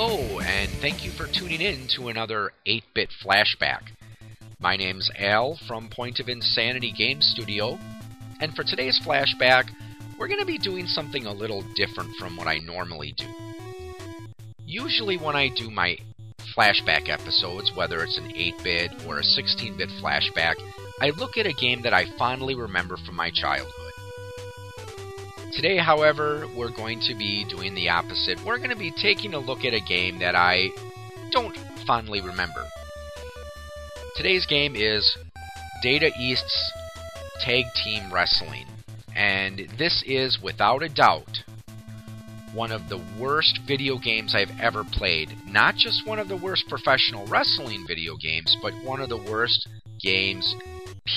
Hello, and thank you for tuning in to another 8 bit flashback. My name's Al from Point of Insanity Game Studio, and for today's flashback, we're going to be doing something a little different from what I normally do. Usually, when I do my flashback episodes, whether it's an 8 bit or a 16 bit flashback, I look at a game that I fondly remember from my childhood. Today, however, we're going to be doing the opposite. We're going to be taking a look at a game that I don't fondly remember. Today's game is Data East's Tag Team Wrestling. And this is, without a doubt, one of the worst video games I've ever played. Not just one of the worst professional wrestling video games, but one of the worst games,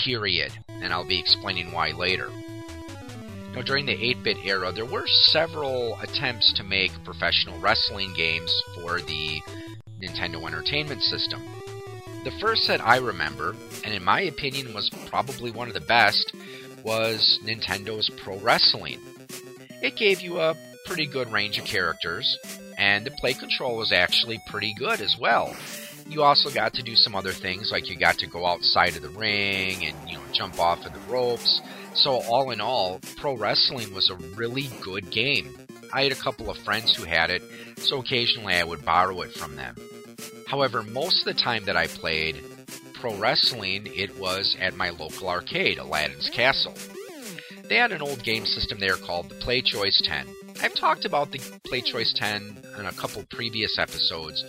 period. And I'll be explaining why later. Now, during the 8 bit era, there were several attempts to make professional wrestling games for the Nintendo Entertainment System. The first that I remember, and in my opinion was probably one of the best, was Nintendo's Pro Wrestling. It gave you a pretty good range of characters, and the play control was actually pretty good as well. You also got to do some other things, like you got to go outside of the ring and jump off of the ropes. So, all in all, pro wrestling was a really good game. I had a couple of friends who had it, so occasionally I would borrow it from them. However, most of the time that I played pro wrestling, it was at my local arcade, Aladdin's Castle. They had an old game system there called the Play Choice 10. I've talked about the Play Choice 10 in a couple previous episodes,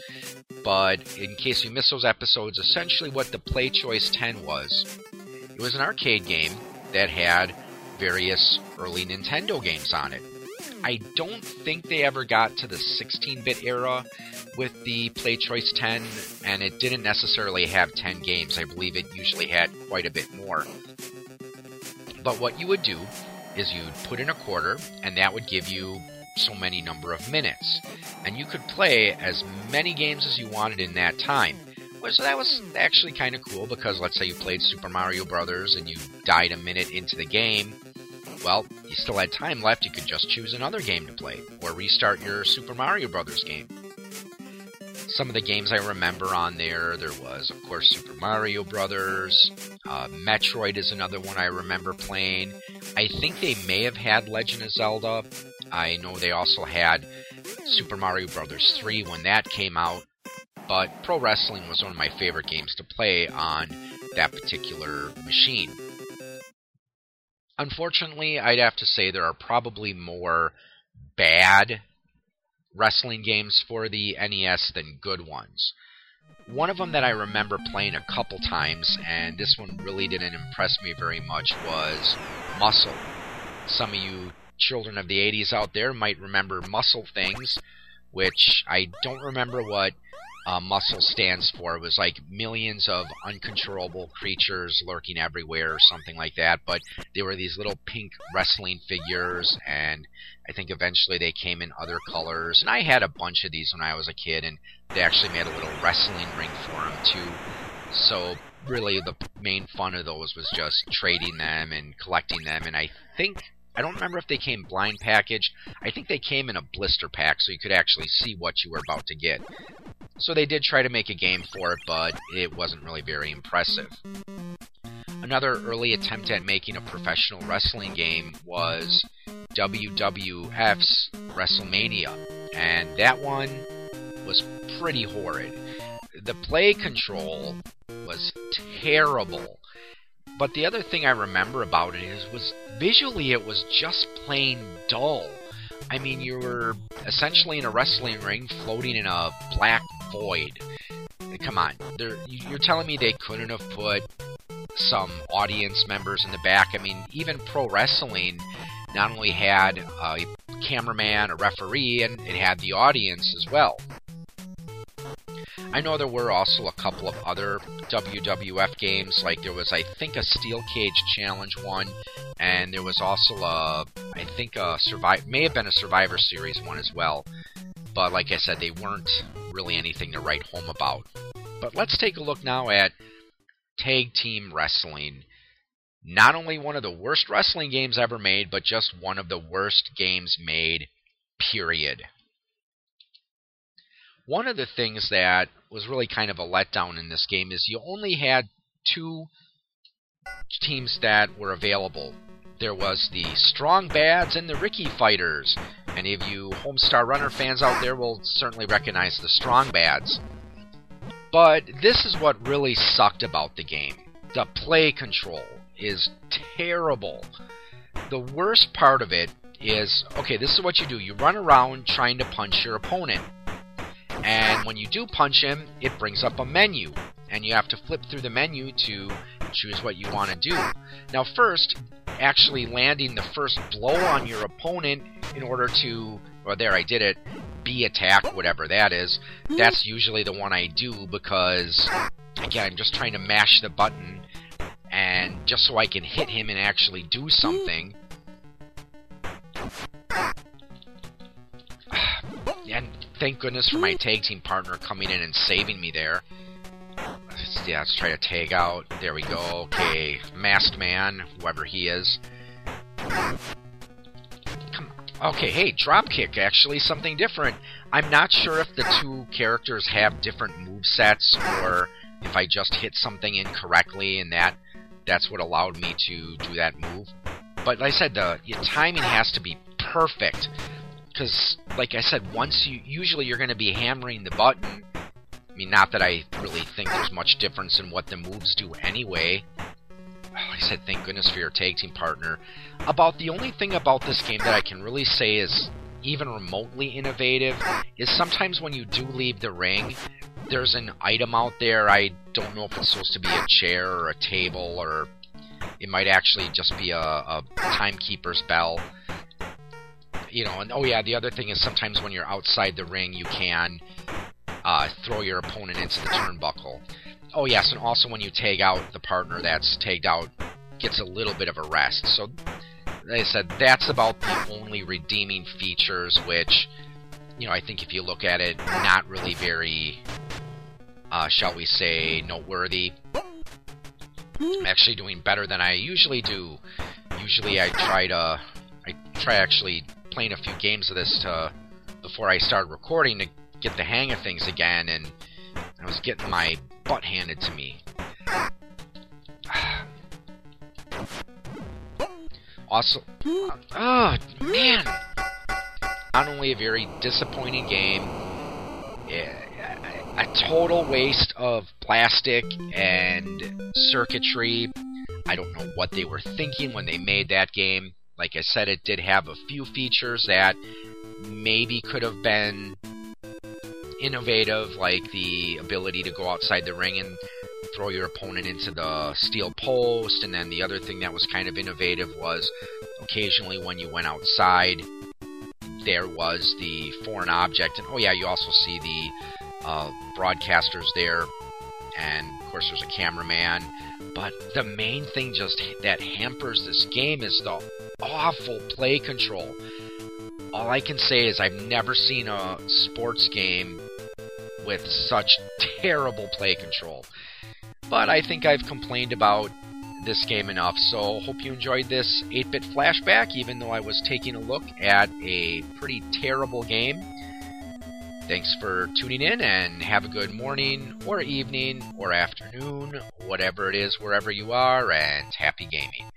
but in case you missed those episodes, essentially what the Play Choice 10 was, it was an arcade game that had various early Nintendo games on it. I don't think they ever got to the 16 bit era with the Play Choice 10, and it didn't necessarily have 10 games. I believe it usually had quite a bit more. But what you would do is you'd put in a quarter, and that would give you so many number of minutes. And you could play as many games as you wanted in that time. So that was actually kind of cool because let's say you played Super Mario Brothers and you died a minute into the game. Well, you still had time left. You could just choose another game to play or restart your Super Mario Brothers game. Some of the games I remember on there, there was, of course, Super Mario Brothers. Uh, Metroid is another one I remember playing. I think they may have had Legend of Zelda. I know they also had Super Mario Brothers 3 when that came out but Pro Wrestling was one of my favorite games to play on that particular machine. Unfortunately, I'd have to say there are probably more bad wrestling games for the NES than good ones. One of them that I remember playing a couple times, and this one really didn't impress me very much, was Muscle. Some of you children of the 80s out there might remember Muscle Things, which I don't remember what uh, muscle stands for. It was like millions of uncontrollable creatures lurking everywhere or something like that. But they were these little pink wrestling figures, and I think eventually they came in other colors. And I had a bunch of these when I was a kid, and they actually made a little wrestling ring for them too. So really, the main fun of those was just trading them and collecting them. And I think I don't remember if they came blind packaged. I think they came in a blister pack, so you could actually see what you were about to get. So they did try to make a game for it, but it wasn't really very impressive. Another early attempt at making a professional wrestling game was WWF's WrestleMania, and that one was pretty horrid. The play control was terrible. But the other thing I remember about it is was visually it was just plain dull. I mean, you were essentially in a wrestling ring floating in a black void. Come on, you're telling me they couldn't have put some audience members in the back? I mean, even pro wrestling not only had a cameraman, a referee, and it had the audience as well. I know there were also a couple of other WWF games, like there was, I think, a Steel Cage Challenge one, and there was also a, I think, a survive may have been a Survivor Series one as well. But like I said, they weren't really anything to write home about. But let's take a look now at Tag Team Wrestling. Not only one of the worst wrestling games ever made, but just one of the worst games made, period. One of the things that was really kind of a letdown in this game is you only had two teams that were available. There was the Strong Bads and the Ricky Fighters. Any of you Homestar Runner fans out there will certainly recognize the Strong Bads. But this is what really sucked about the game. The play control is terrible. The worst part of it is okay, this is what you do. You run around trying to punch your opponent. And when you do punch him, it brings up a menu. And you have to flip through the menu to choose what you want to do. Now, first, actually landing the first blow on your opponent in order to, well, there, I did it, B attack, whatever that is, that's usually the one I do because, again, I'm just trying to mash the button and just so I can hit him and actually do something. Thank goodness for my mm. tag team partner coming in and saving me there. Yeah, let's try to tag out. There we go. Okay, Masked Man, whoever he is. Come on. Okay, hey, Dropkick, actually, something different. I'm not sure if the two characters have different move sets or if I just hit something incorrectly and that that's what allowed me to do that move. But like I said, the timing has to be perfect because, like I said, once you usually you're going to be hammering the button. I mean, not that I really think there's much difference in what the moves do anyway. Like I said, thank goodness for your tag team partner. About the only thing about this game that I can really say is even remotely innovative is sometimes when you do leave the ring, there's an item out there. I don't know if it's supposed to be a chair or a table or it might actually just be a, a timekeeper's bell you know, and oh yeah, the other thing is sometimes when you're outside the ring, you can uh, throw your opponent into the turnbuckle. Oh yes, and also when you tag out the partner that's tagged out gets a little bit of a rest. So, like I said, that's about the only redeeming features, which, you know, I think if you look at it, not really very, uh, shall we say, noteworthy. I'm actually doing better than I usually do. Usually I try to, I try actually playing a few games of this to, before I started recording to get the hang of things again, and I was getting my butt handed to me. also, oh man, not only a very disappointing game, eh, a total waste of plastic and circuitry. I don't know what they were thinking when they made that game. Like I said, it did have a few features that maybe could have been innovative, like the ability to go outside the ring and throw your opponent into the steel post. And then the other thing that was kind of innovative was occasionally when you went outside, there was the foreign object. And oh, yeah, you also see the uh, broadcasters there. And of course, there's a cameraman. But the main thing just that hampers this game is the awful play control. All I can say is I've never seen a sports game with such terrible play control. But I think I've complained about this game enough, so hope you enjoyed this 8-bit flashback, even though I was taking a look at a pretty terrible game. Thanks for tuning in, and have a good morning, or evening, or afternoon, whatever it is, wherever you are, and happy gaming.